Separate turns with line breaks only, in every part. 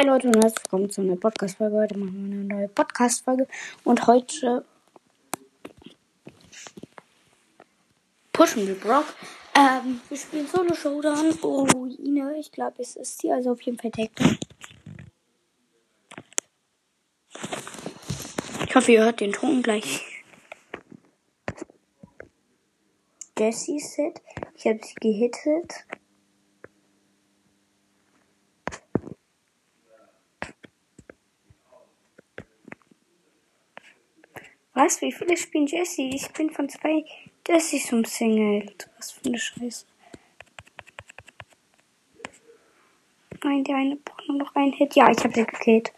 Hi Leute und herzlich willkommen zu einer Podcast-Folge. Heute machen wir eine neue Podcast-Folge und heute pushen wir Brock. Ähm, wir spielen Solo Showdown. Oh, Ruine. Ich glaube, es ist hier. Also auf jeden Fall Take Ich hoffe, ihr hört den Ton gleich. Jessie Set. Ich habe sie gehittet. Was? Wie viele spielen Jesse? Ich bin von zwei Jessys umsingelt. Was für eine Scheiße. Nein, der eine braucht nur noch einen Hit. Ja, ich habe sie gekillt.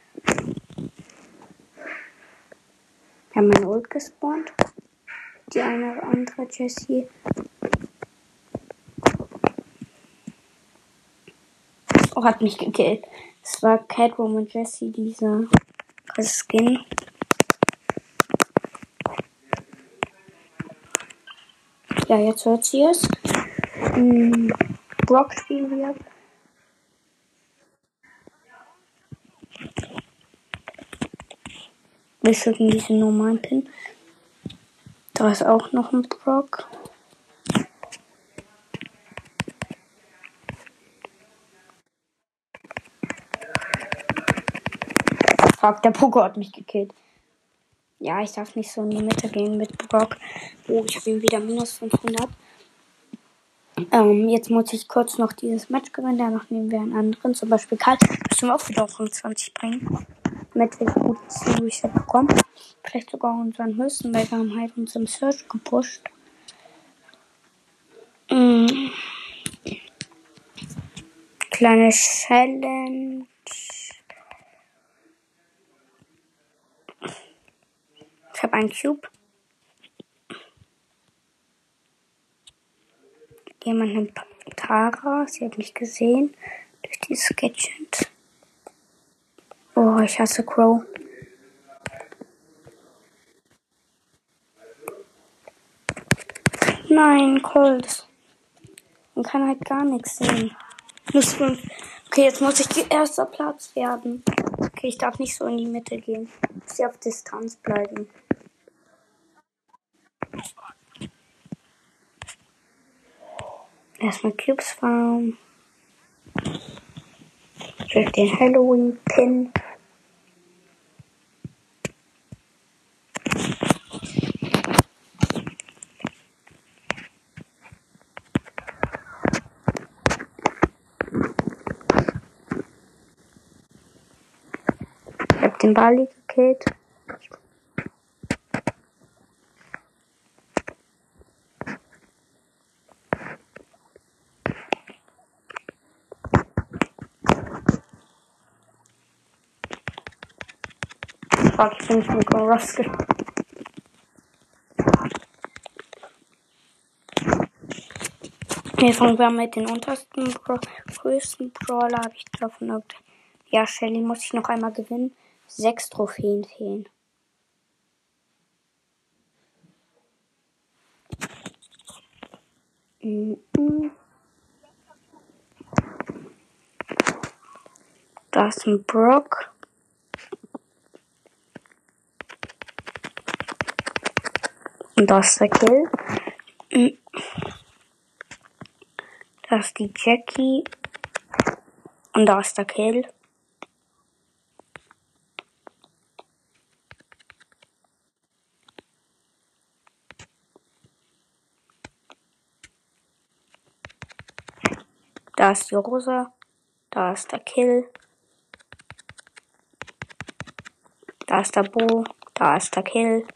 Wir haben meine Ult gespawnt. Die eine oder andere Jessie. Oh, hat mich gekillt. Es war Catwoman Jessie, dieser Skin. Ja, jetzt hört sie es. Hm, Brock spielen wir. Wir schicken diesen normalen Pin. Da ist auch noch ein Brock. Fuck, der Poker hat mich gekillt. Ja, ich darf nicht so in die Mitte gehen mit Brock. Oh, ich habe ihn wieder minus 500. Ähm, jetzt muss ich kurz noch dieses Match gewinnen. Danach nehmen wir einen anderen. Zum Beispiel Karl. Müssen wir auch wieder auf 25 bringen. Damit wir gut Reset bekommen. Vielleicht sogar unseren höchsten, weil wir haben halt unseren Search gepusht. Mhm. Kleine Challenge. Ich habe einen Cube. Jemand nimmt Tara. Sie hat mich gesehen. Durch dieses Gadget. Oh, ich hasse Crow. Nein, Cold. Man kann halt gar nichts sehen. Plus fünf. Okay, jetzt muss ich erster Platz werden. Okay, ich darf nicht so in die Mitte gehen. Ich muss auf Distanz bleiben. Erstmal Cubes farmen. Ich den Halloween-Pin. Ich hab den Bali gekillt. Fuck, ich bin nicht mit Ross Wir fangen wir mit den untersten, Bra größten Brawler. Habe ich davon Ja, Shelly muss ich noch einmal gewinnen. Sechs Trophäen fehlen. Da ist ein Brock. Und da ist der Kill. Da ist die Jackie. Und da ist der Kill. Da ist die Rosa. Da ist der Kill. Da ist der Bo. Da ist der Kill.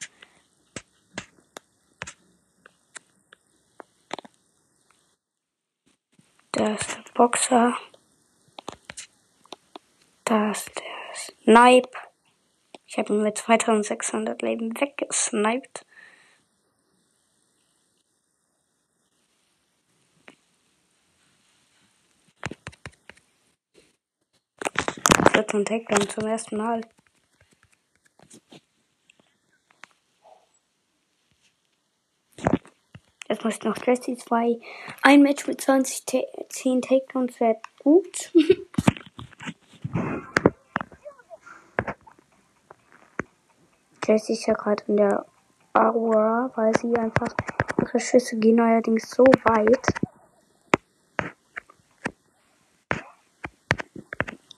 Da ist der Boxer. Da ist der Snipe. Ich habe ihn mit 2600 Leben weggesniped. Jetzt ein Takedown zum ersten Mal. Es muss noch Jesse 2. Ein Match mit 20, 10 Takedowns wäre gut. Jesse ist ja gerade in der Aura, weil sie einfach ihre Schüsse gehen allerdings so weit.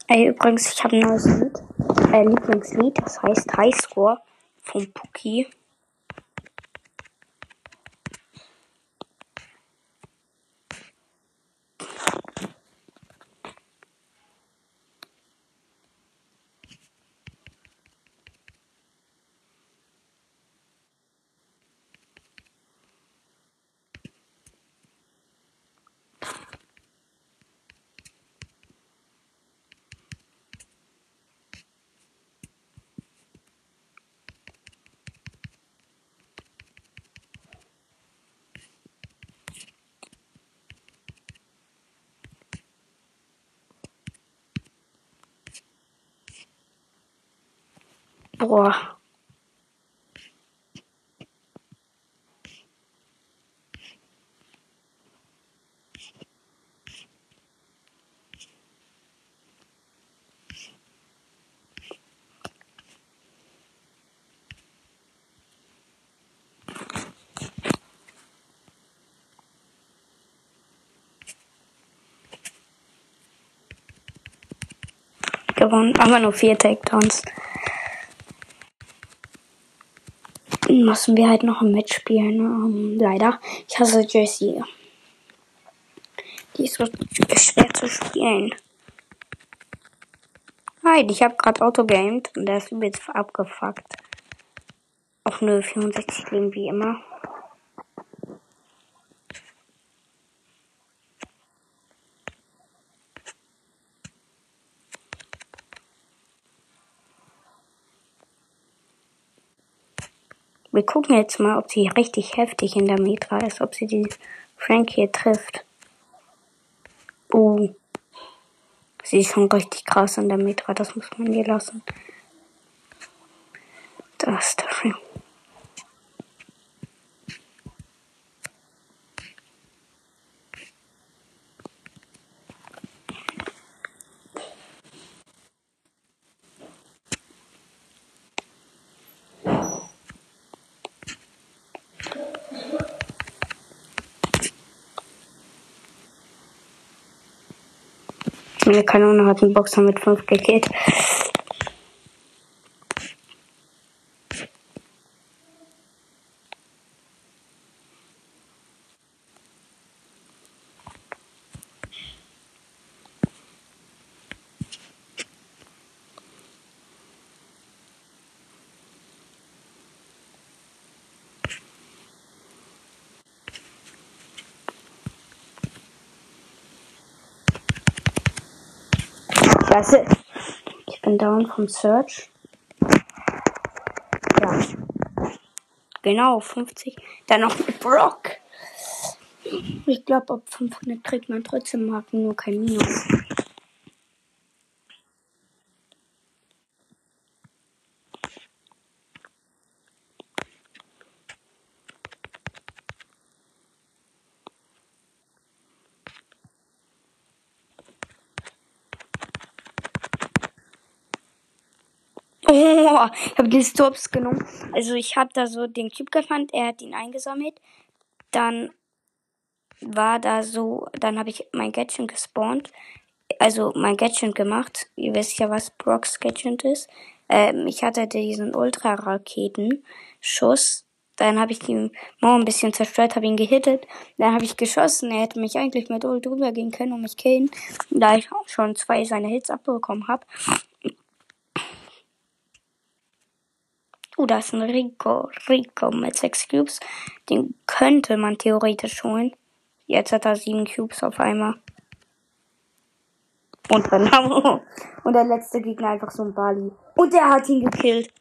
Ey, übrigens, ich habe ein neues Lied, äh, Lieblingslied, das heißt Highscore von Puki. Boah. Gewonnen, aber nur vier Takedowns. Müssen wir halt noch ein Match spielen, ähm, leider. Ich hasse Jessie. Die ist so schwer zu spielen. Nein, ich habe gerade Autogamed und der ist übelst abgefuckt. Auf 0,64 Leben wie immer. Wir gucken jetzt mal, ob sie richtig heftig in der Metra ist, ob sie die Frank hier trifft. Oh. Sie ist schon richtig krass in der Metra, das muss man ihr lassen. Das ist der Frank. Meine Kanone hat einen Boxer mit 5 gekillt. Klasse. Ich bin down vom Search. Ja. Genau, 50. Dann noch mit Brock. Ich glaube, ab 500 kriegt man trotzdem Marken, nur kein Minus. Oh, ich habe den Stops genommen. Also ich habe da so den Cube gefunden, er hat ihn eingesammelt. Dann war da so, dann habe ich mein Gadget gespawnt. Also mein Gadget gemacht. Ihr wisst ja, was Brocks Gadget ist. Ähm, ich hatte diesen Ultra-Raketen-Schuss. Dann habe ich die Mauer ein bisschen zerstört, habe ihn gehittet. Dann habe ich geschossen. Er hätte mich eigentlich mit Ult drüber gehen können und mich killen. Da ich auch schon zwei seiner Hits abbekommen habe. Oh, da ist ein Rico. Rico mit sechs Cubes. Den könnte man theoretisch holen. Jetzt hat er sieben Cubes auf einmal. Und dann Und der letzte Gegner einfach so ein Bali. Und der hat ihn gekillt.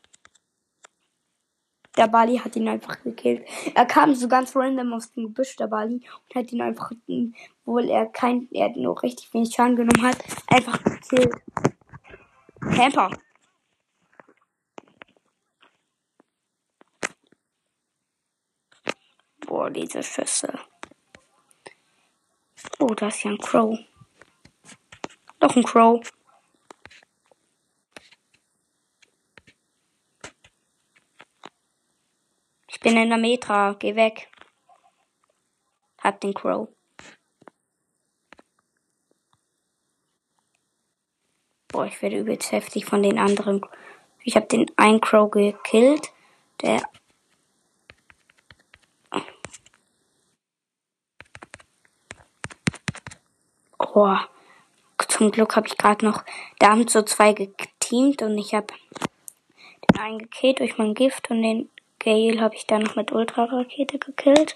Der Bali hat ihn einfach gekillt. Er kam so ganz random aus dem Gebüsch, der Bali, und hat ihn einfach, obwohl er kein, er nur richtig wenig Schaden genommen hat, einfach gekillt. Camper. Boah, diese Schüsse. Oh, da ist ja ein Crow. Doch ein Crow. Ich bin in der Metra. Geh weg. Hab den Crow. Boah, ich werde übelst heftig von den anderen. Ich habe den einen Crow gekillt. Der. Oh. Zum Glück habe ich gerade noch. Da haben so zwei geteamt und ich habe den einen gekillt durch mein Gift und den Gale habe ich dann noch mit Ultra-Rakete gekillt.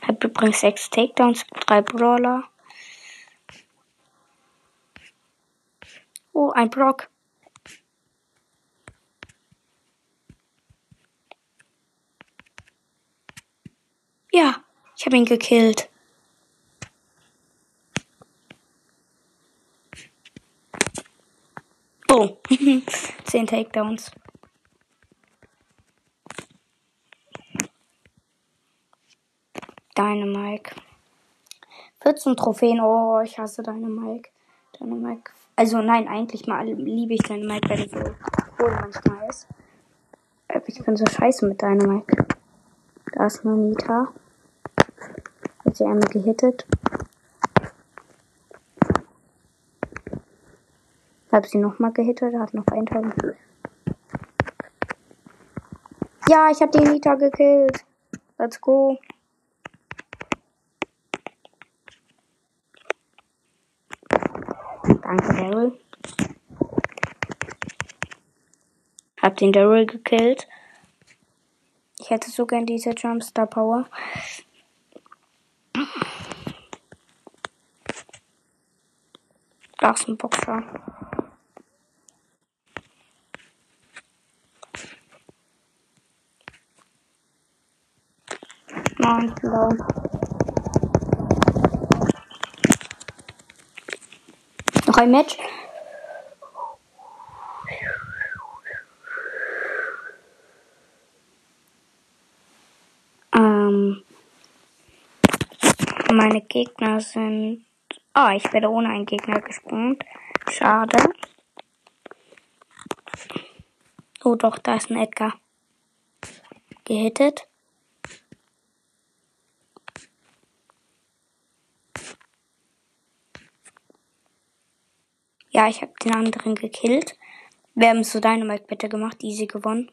Hab übrigens sechs Takedowns, drei Brawler. Oh, ein Brock. Ja, ich habe ihn gekillt. Oh, zehn Takedowns. Dynamike. 14 Trophäen. Oh, ich hasse Dynamike. Dynamike also nein, eigentlich mal liebe ich Dynamite, weil er so cool manchmal ist. Ich bin so scheiße mit Dynamite. Da ist eine Nita. Hat sie einmal gehittet. Hab sie nochmal gehittet, hat noch 1000. Ja, ich hab die Nita gekillt. Let's go. Danke, Daryl. Hab den Daryl gekillt. Ich hätte so gern diese Jumpstar Power. Da ist ein Boxer. Blau. Noch ein Match. Ähm, meine Gegner sind. Ah, ich werde ohne einen Gegner gesprungen. Schade. Oh doch, da ist ein Edgar. Gehittet. Ja, ich habe den anderen gekillt. Wir haben so Dynamite bitte gemacht, easy gewonnen.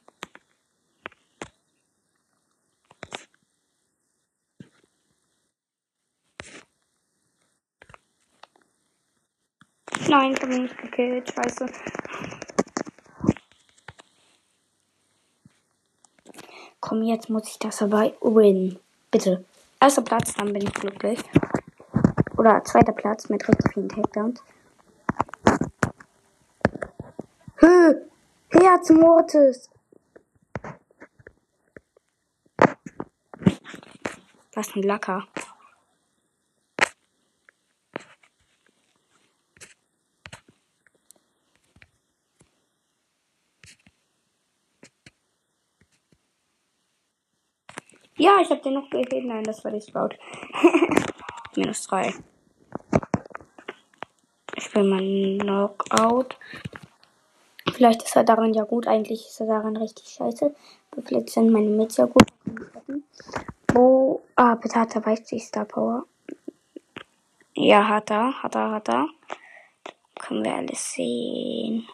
Nein, ich habe ihn nicht gekillt. Scheiße. Komm, jetzt muss ich das aber win. Bitte. Erster Platz, dann bin ich glücklich. Oder zweiter Platz mit richtig vielen Takedowns. Herz Mortis! Was ein Lacker. Ja, ich hab den noch gehört. Nein, das war die Sprout. Minus 3. Ich will mal Knockout. Vielleicht ist er daran ja gut. Eigentlich ist er daran richtig scheiße. Aber vielleicht sind meine Mits ja gut. Wo. Ah, bitte hat er weiß die Star Power. Ja, hat er. Hat er, hat er. Können wir alles sehen.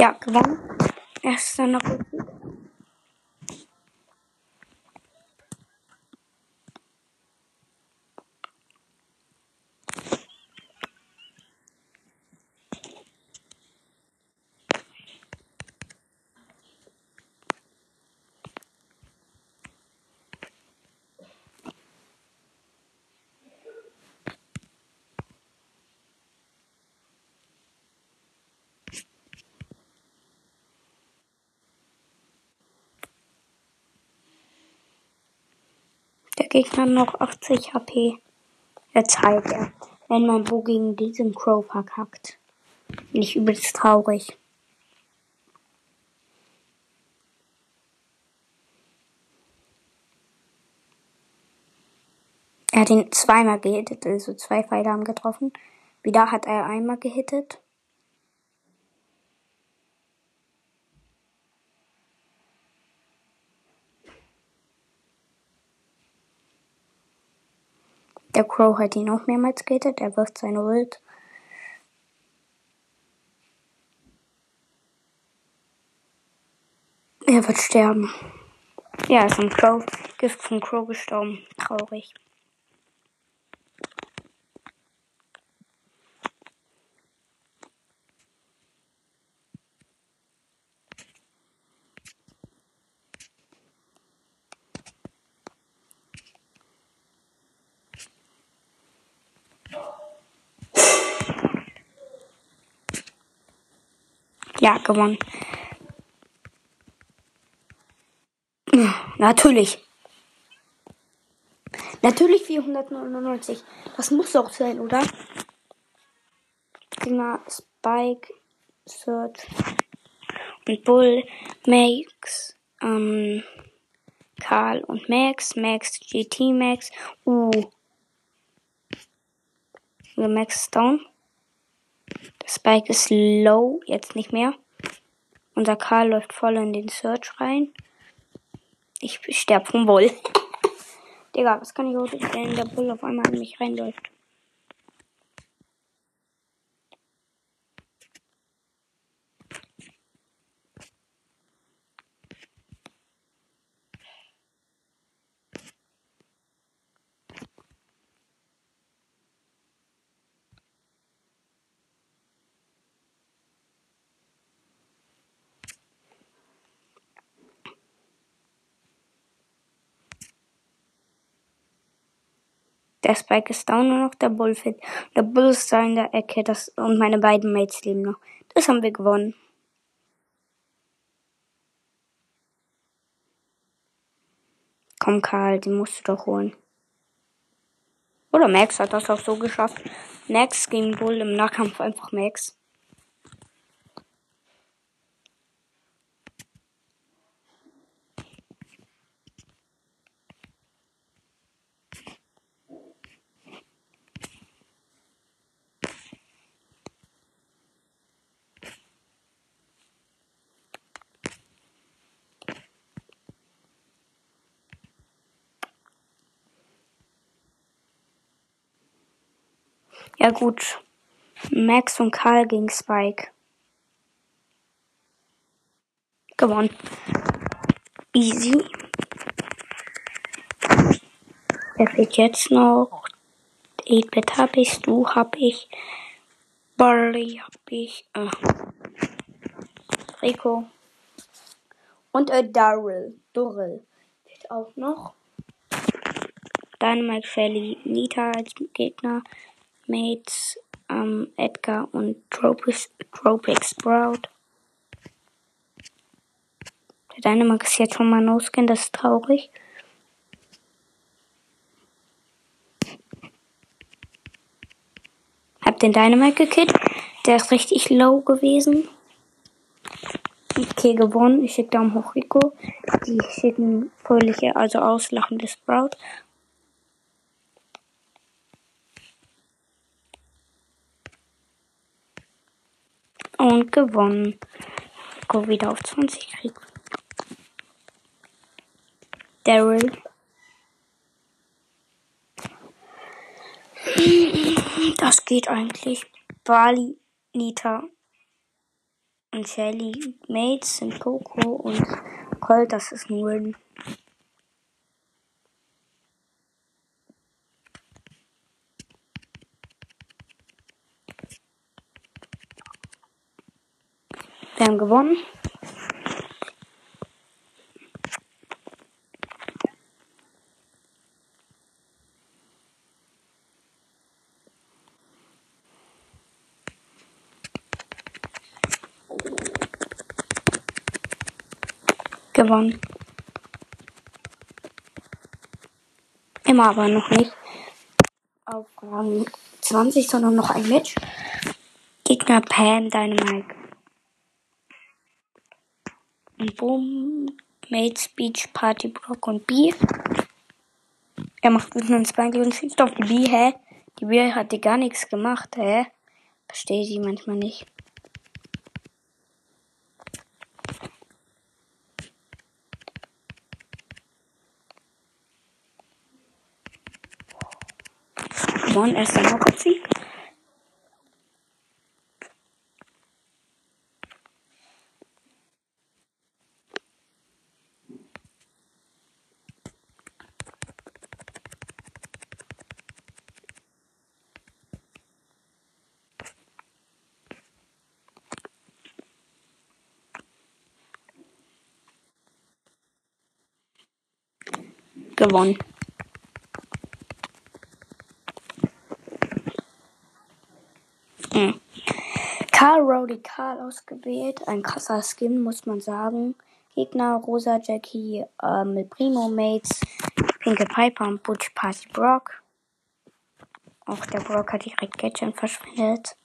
Ja, gewonnen. Erster noch gut. der Gegner noch 80 HP. Jetzt heilt er. Wenn man Bo gegen diesen Crow verkackt. Bin ich übelst traurig. Er hat ihn zweimal gehittet, also zwei Pfeile haben getroffen. Wieder hat er einmal gehittet. Der Crow hat ihn auch mehrmals gehittet. Er wirft seine Ult. Er wird sterben. Ja, ist ein Crow. Gift vom Crow gestorben. Traurig. Ja, gewonnen. Natürlich. Natürlich 499. Das muss auch sein, oder? Dinger, Spike, Search und Bull, Max, ähm, Karl und Max, Max, GT Max, uh. Max. Der Spike ist low, jetzt nicht mehr. Unser Karl läuft voll in den Search rein. Ich sterb vom Bull. Digga, was kann ich heute wenn der Bull auf einmal in mich reinläuft? Der Spike ist down, nur noch der Bull fit. Der Bull ist da in der Ecke das, und meine beiden Mates leben noch. Das haben wir gewonnen. Komm, Karl, den musst du doch holen. Oder Max hat das auch so geschafft. Max gegen Bull im Nahkampf einfach Max. Ja gut. Max und Karl gegen Spike. Gewonnen. Easy. Wer fehlt jetzt noch? 8-Bit hab ich, Stu hab ich, Barley hab ich, äh, Rico. Und äh, Daryl. Daryl. Fehlt auch noch. Dynamite Shelly, Nita als Gegner. Mates, ähm, Edgar und Tropic, Tropic Sprout. Der Dynamax ist jetzt schon mal No-Skin, das ist traurig. Hab den Dynamite gekillt. Der ist richtig low gewesen. Okay, gewonnen. Ich schicke Daumen hoch, Rico. Die schicken fröhliche, also auslachende Sprout. Und gewonnen. Go wieder auf 20 krieg. Daryl. Das geht eigentlich. Bali, Nita und Shelly Mates sind Coco und Colt, das ist ein Win. Haben gewonnen. Gewonnen. Immer aber noch nicht auf Rang 20, sondern noch ein Match. Gegner Pam Dynamite. Und Boom, Mates Beach Party Block und B. Er macht einen Spike und schießt auf die B, hä? Die B hat dir gar nichts gemacht, hä? Verstehe sie manchmal nicht. One erster Knockout-Sieg. Gewonnen. Hm. Karl Rowdy Karl ausgewählt. Ein krasser Skin, muss man sagen. Gegner Rosa Jackie äh, mit Primo Mates, Pinke Piper und Butch Party Brock. Auch der Brock hat direkt Gadget verschwendet.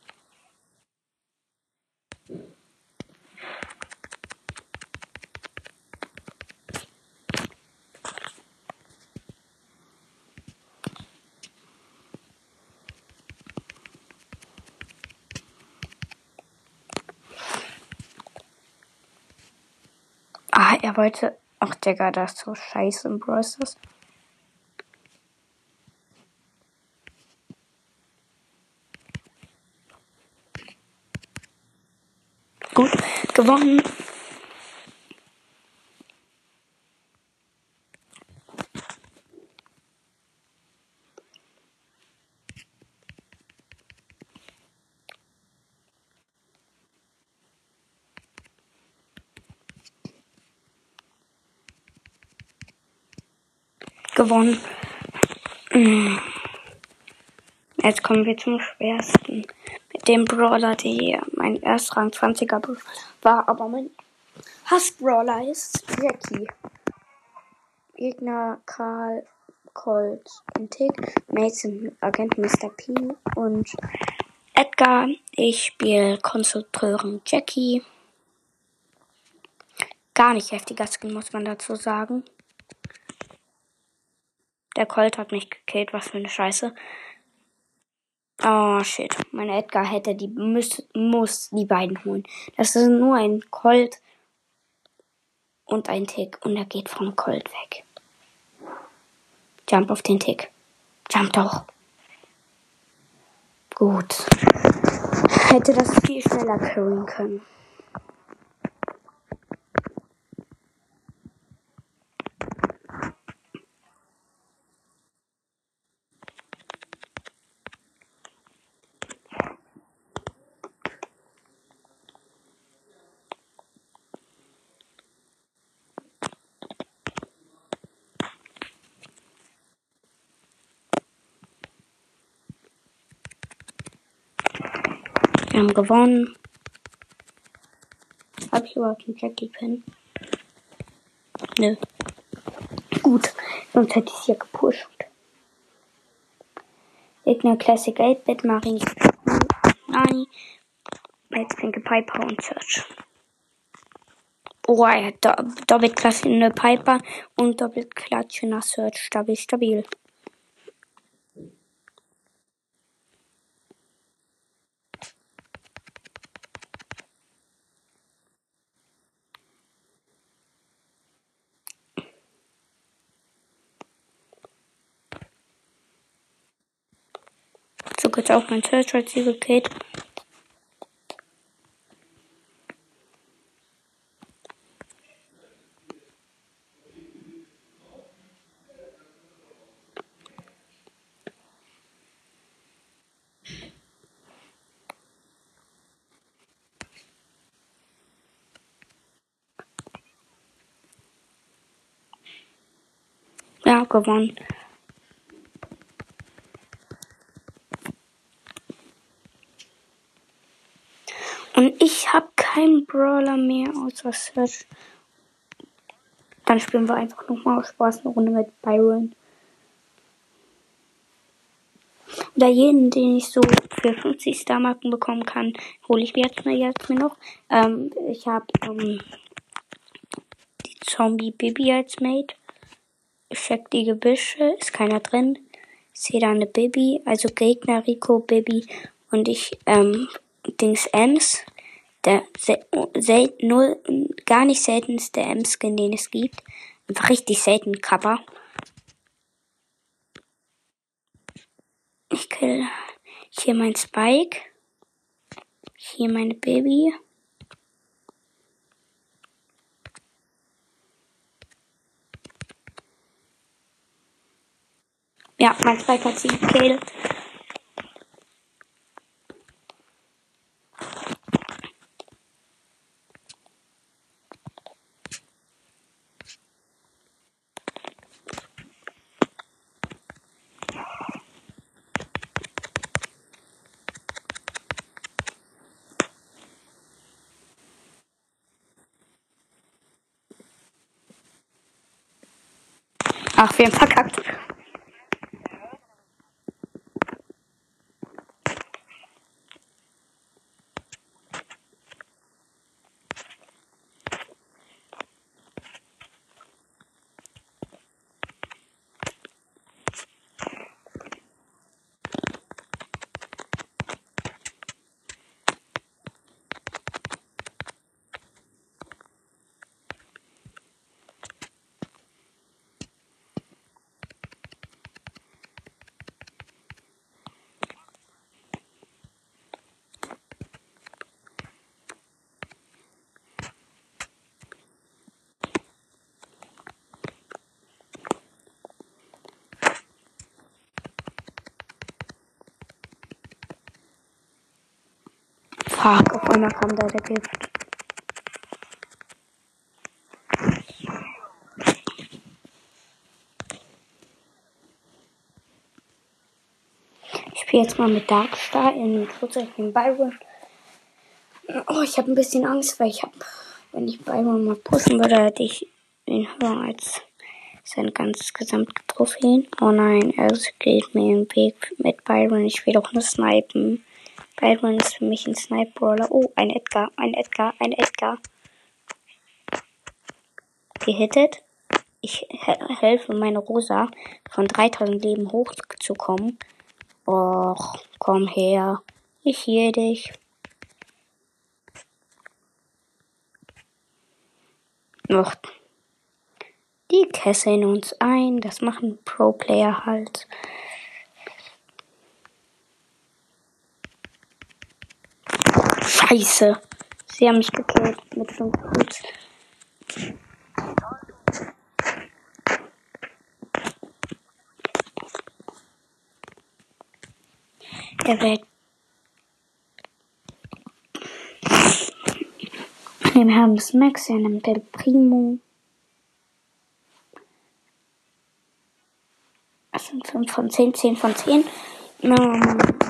Ah, er wollte. Ach, Digga, das ist so scheiße im Brawl Stars. Gut, gewonnen. Gewonnen. Mm. Jetzt kommen wir zum schwersten. Mit dem Brawler, der mein Erstrang 20er Brawler war, aber mein Hass-Brawler ist Jackie. Gegner Karl, Colt und Tick. Sind Agent Mr. P und Edgar. Ich spiele Konstrukteurin Jackie. Gar nicht heftiger Skin, muss man dazu sagen. Der Colt hat mich gekillt, was für eine Scheiße. Oh shit, mein Edgar hätte die muss, muss die beiden holen. Das ist nur ein Colt und ein Tick und er geht vom Colt weg. Jump auf den Tick. Jump doch. Gut. Hätte das viel schneller carryen können. Wir haben gewonnen. Hab ich überhaupt einen Jackie Pin? Nö. Gut, sonst hätte ich es ja gepusht. Gegner Classic 8-Bit, Marine, Nani, jetzt Pinke Piper und Search. Oh, er hat do doppelt in der Piper und doppelt Klatsche nach Search. Stabil, stabil. So geht auch mein Search als sie gekillt. Ja, gewonnen. Und ich habe keinen Brawler außer Search. Dann spielen wir einfach nochmal aus Spaß eine Runde mit Byron. Oder jeden, den ich so für 50 Star-Marken bekommen kann, hole ich mir jetzt, mal jetzt mir noch. Ähm, ich habe ähm, die Zombie Bibi als Mate. Ich check die Gebüsche, ist keiner drin. Ich sehe da eine Bibi, also Gegner, Rico, Bibi und ich, ähm, Dings Ems. Der sel sel null, gar nicht seltenste Ems-Skin, den es gibt. Einfach richtig selten Kappa. Ich kill hier mein Spike. Hier meine Baby. Ja, mein Spike hat sie gekillt. Ach, wir haben verkackt. Fuck, auf einmal kam da der Gift. Ich spiele jetzt mal mit Darkstar in gegen Byron. Oh, ich habe ein bisschen Angst, weil ich habe, wenn ich Byron mal pushen würde, hätte ich ihn höher als sein ganzes Gesamttrophäen. Oh nein, es geht mir im Weg mit Byron. Ich will doch nur snipen. Byron ist für mich ein Sniper-Brawler. Oh, ein Edgar, ein Edgar, ein Edgar. Gehittet. Ich he helfe meine Rosa von 3000 Leben hochzukommen. Och, komm her. Ich heal dich. Och. Die kesseln uns ein. Das machen Pro-Player halt. Scheiße. Sie haben mich gekillt mit 5 Fuß. Er wird. Wir haben das Max, er nimmt El Primo. Das sind 5 von 10, 10 von 10. Ähm,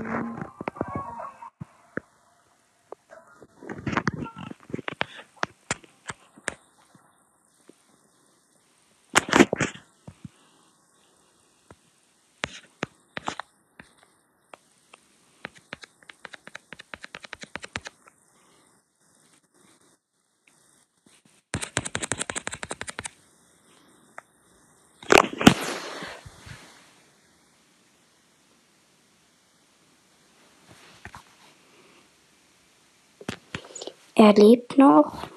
Er lebt noch.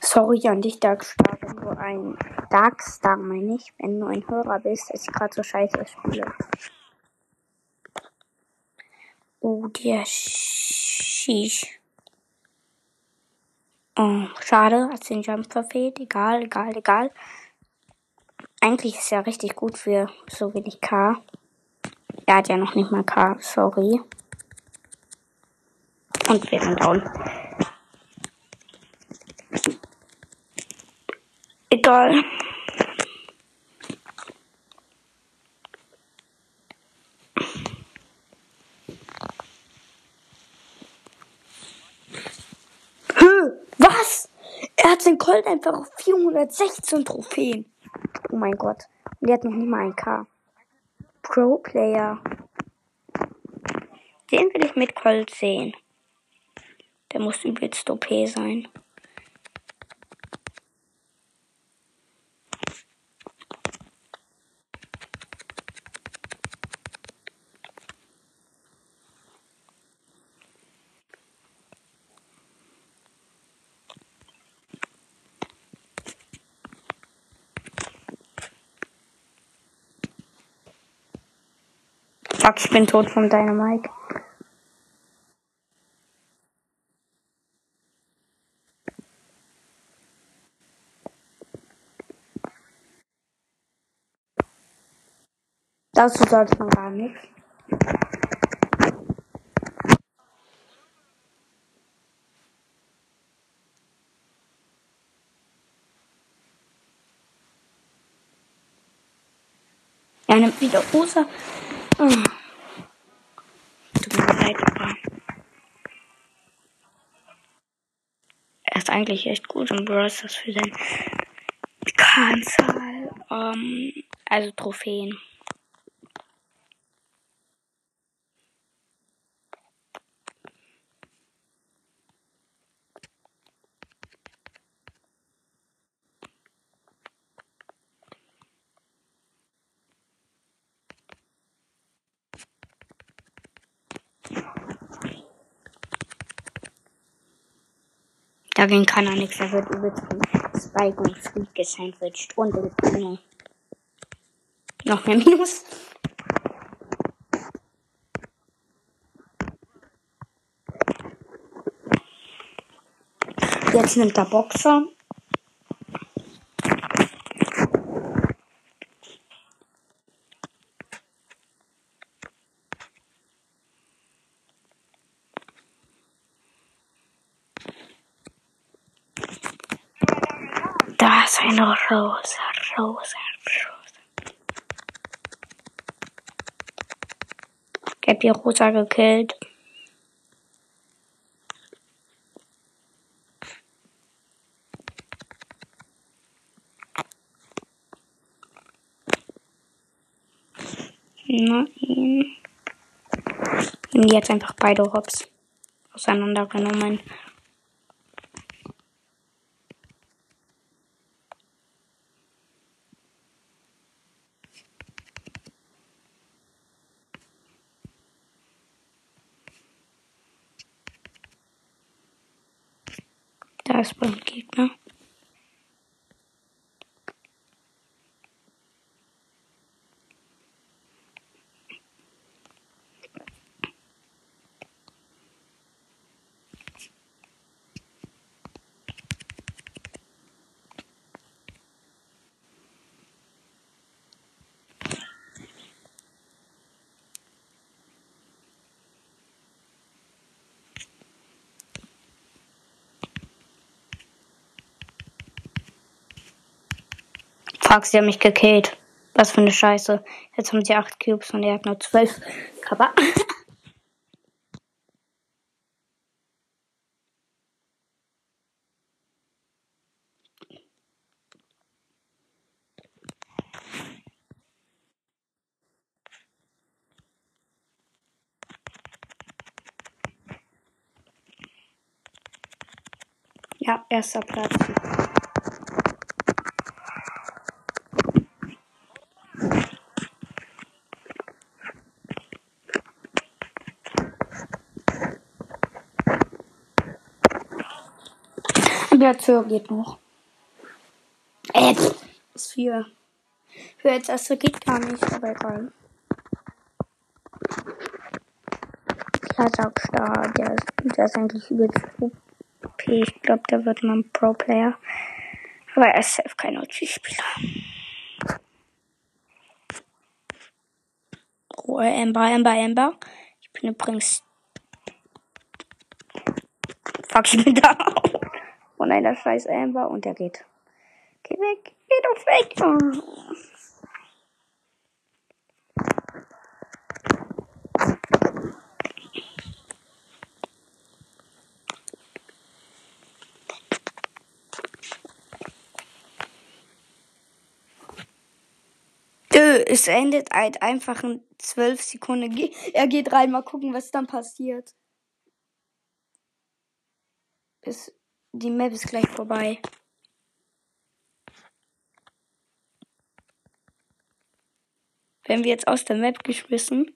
Sorry an dich, Darkstar, wenn du ein Darkstar, meine ich, wenn du ein Hörer bist, dass ich gerade so scheiße spiele. Oh, der Shish. Oh, schade, hat den Jump verfehlt. Egal, egal, egal. Eigentlich ist er richtig gut für so wenig K. Er hat ja noch nicht mal K, sorry. Und wir sind down. Egal. Was? Er hat sein Colt einfach auf 416 Trophäen. Oh mein Gott. Und er hat noch nicht mal ein K. Pro-Player. Den will ich mit Colt sehen. Der muss übelst OP sein. Fuck, ich bin tot von deiner Mike. Dazu sollte man gar nichts. Er nimmt wieder rosa. Oh. Tut mir leid, aber. Er ist eigentlich echt gut im Stars für seine Kanzahl. Ähm, also Trophäen. Dagegen kann er nichts. Er wird übelst von Spike und Fleet gesandwiched. Und nur noch mehr Minus. Jetzt nimmt er Boxer. Da ist eine rosa, rosa, rosa. Ich hab die rosa gekillt. Nein. Und jetzt einfach beide Hops auseinandergenommen. Da ist beim Gegner. Fuck, sie haben mich gekillt. Was für eine Scheiße. Jetzt haben sie 8 Cubes und er hat nur 12. Kappa. Ja, erster Platz. Platz höher geht noch. Äh, pff, ist vier. Für als erster geht gar nicht, aber egal. Kazakstar, der ist, der ist eigentlich übelst OP. Ich glaube, der wird mal ein Pro-Player. Aber er ist safe kein OG-Spieler. Ruhe, Ember, Ember, Ember. Ich bin übrigens. Fuck, ich bin da. Nein, der scheiß Amber. Und der geht. Geh weg. Geh doch weg. Oh. Es endet halt einfach in 12 Sekunden. Er geht rein, mal gucken, was dann passiert. Bis die Map ist gleich vorbei. Werden wir jetzt aus der Map geschmissen?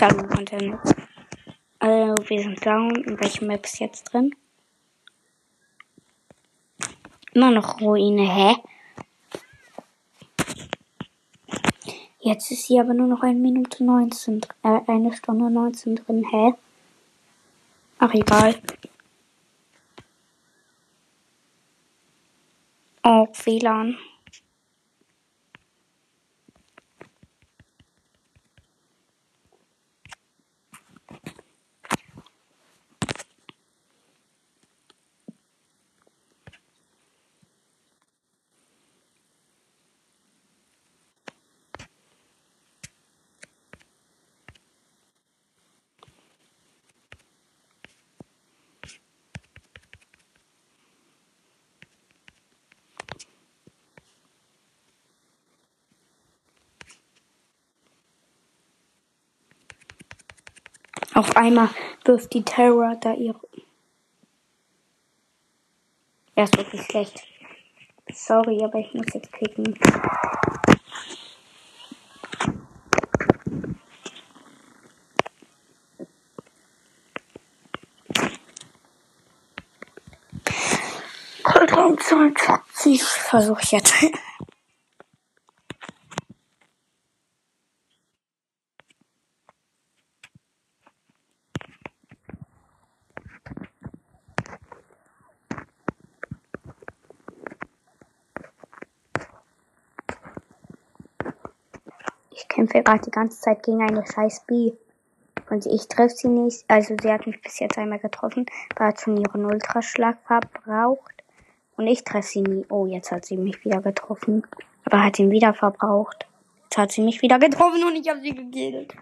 Hallo Internet. Wir sind down. In welchem Map ist jetzt drin? Immer noch Ruine, hä? Jetzt ist hier aber nur noch eine Minute 19, äh, eine Stunde 19 drin, hä? Ach, egal. Oh, WLAN. Auf einmal wirft die Terror da ihre. Er ist wirklich schlecht. Sorry, aber ich muss jetzt kicken. Cold 22 versuche ich jetzt. Ich kämpfe gerade die ganze Zeit gegen eine scheiß B. Und ich treffe sie nicht. Also sie hat mich bis jetzt einmal getroffen, aber hat schon ihren Ultraschlag verbraucht. Und ich treffe sie nie. Oh, jetzt hat sie mich wieder getroffen. Aber hat ihn wieder verbraucht. Jetzt hat sie mich wieder getroffen und ich habe sie gekillt.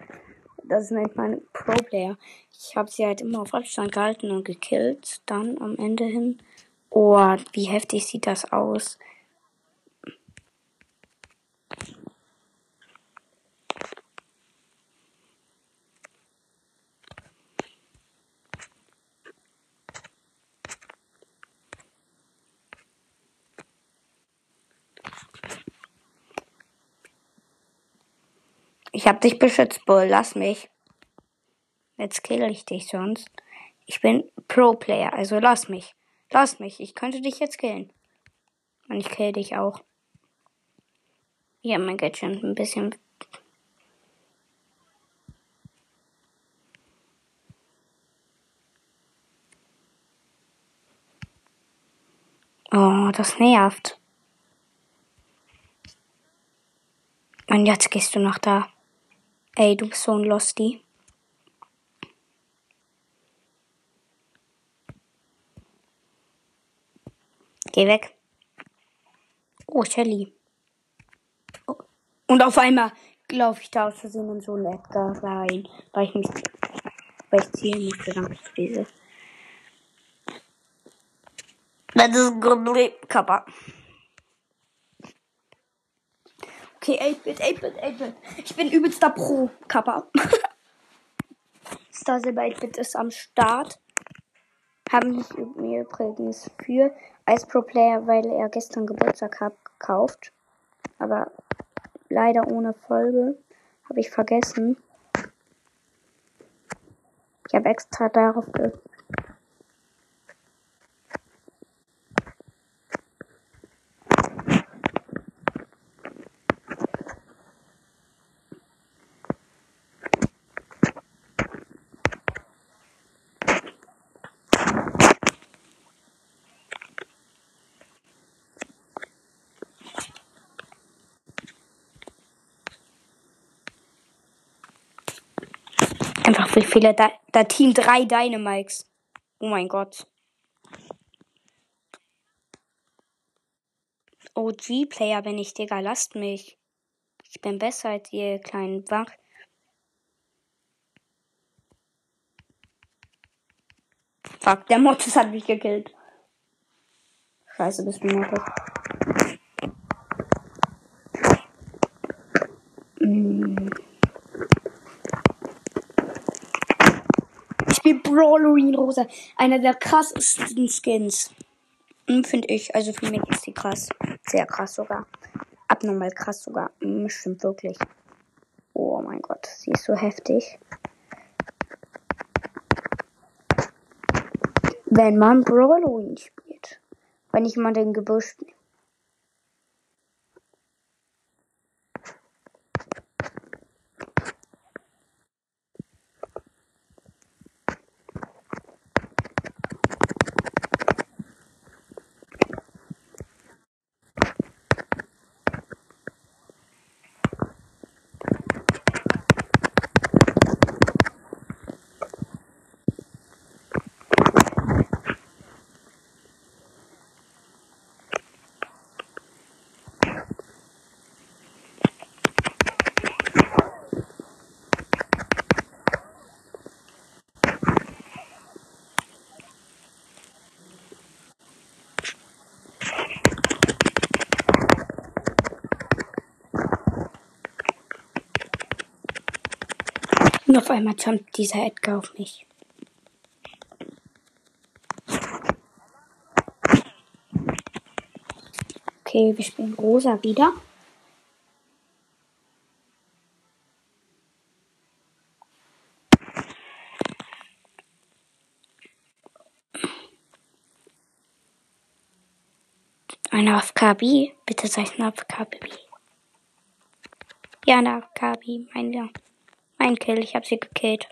Das nennt man Pro-Player. Ich habe sie halt immer auf Abstand gehalten und gekillt. Dann am Ende hin. Oh, wie heftig sieht das aus. Ich hab dich beschützt, Bull. Lass mich. Jetzt kill ich dich sonst. Ich bin Pro-Player, also lass mich. Lass mich. Ich könnte dich jetzt killen. Und ich kill dich auch. Ja, mein Gadget ein bisschen. Oh, das nervt. Und jetzt gehst du noch da. Ey, du bist so ein Losty. Geh weg. Oh, Shelly. Oh. Und auf einmal laufe ich da aus Versehen in so einen Edgar rein, weil ich mich, weil ich zielen musste. Danke für diese. Das ist gut, Kappa. Okay, 8-Bit, 8-Bit, 8-Bit. Ich bin übelster Pro, Kappa. Star Silber 8-Bit ist am Start. Haben mich mir übrigens für als Pro-Player, weil er gestern Geburtstag hat, gekauft. Aber leider ohne Folge. Habe ich vergessen. Ich habe extra darauf ge Einfach wie viele da, da Team drei Dynamics. Oh mein Gott. OG-Player bin ich, Digga. Lasst mich. Ich bin besser als ihr kleinen Wach. Fuck, der Mortis hat mich gekillt. Scheiße, bist du Mortis. Brawlerin Rosa. Einer der krassesten Skins. Hm, Finde ich. Also für mich ist die krass. Sehr krass sogar. Abnormal krass sogar. Hm, stimmt wirklich. Oh mein Gott, sie ist so heftig. Wenn man Brawlerin spielt. Wenn ich mal den Gebüsch nehme. Einmal jumpt dieser Edgar auf mich. Okay, wir spielen rosa wieder. Ein AFKB? Bitte sag ein AFKB. Ja, ein AFKB, mein, ja. mein Kill, ich hab sie gekillt.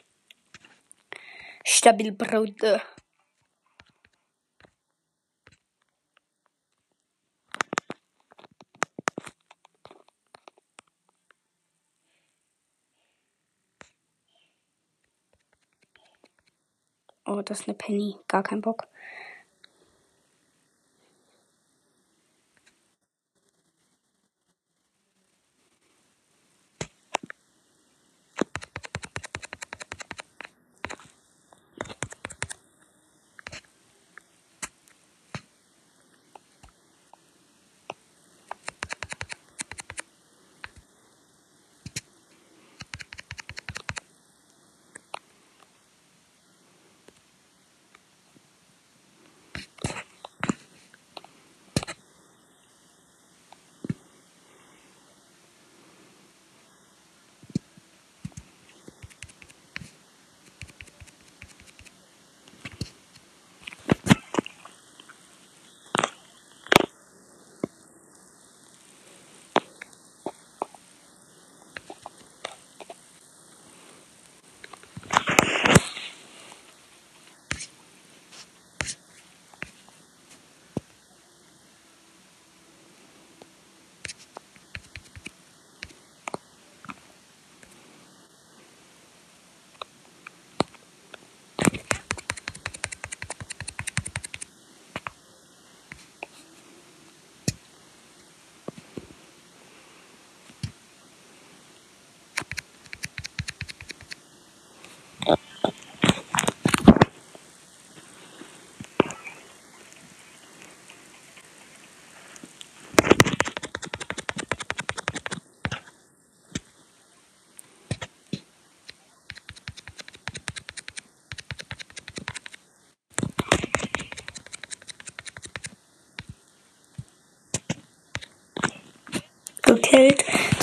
Stabil, Bruder. Oh, das ist eine Penny. Gar kein Bock.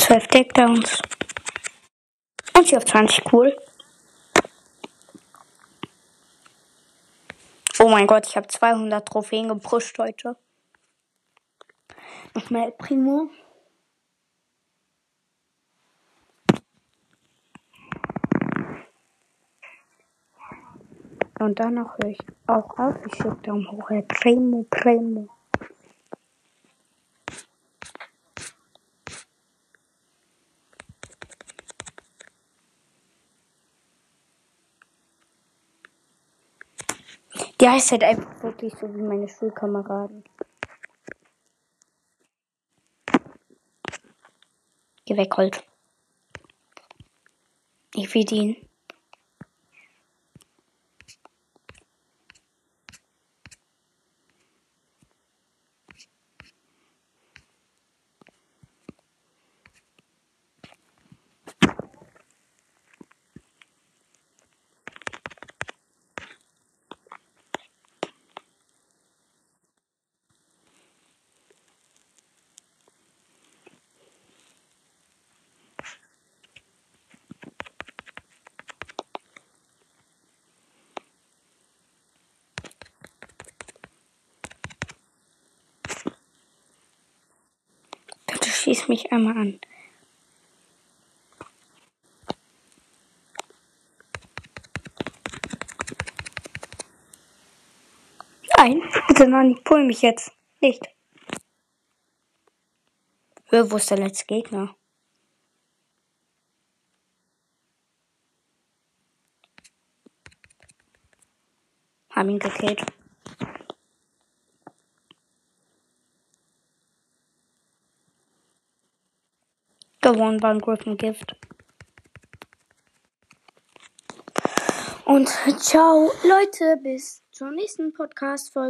12 Takedowns. Und sie auf 20, cool. Oh mein Gott, ich habe 200 Trophäen gepusht heute. Nochmal Primo. Und danach höre ich auch auf. Ich schicke Daumen hoch. Primo, Primo. Der ist halt einfach wirklich so wie meine Schulkameraden. Geh weg, Holt. Ich will ihn. Einmal an. Nein, bitte nein, pull mich jetzt. Nicht. Hör, wo ist der letzte Gegner? Haben ihn gekillt. Gewonnen beim Griffin Gift. Und ciao, Leute, bis zur nächsten Podcast-Folge.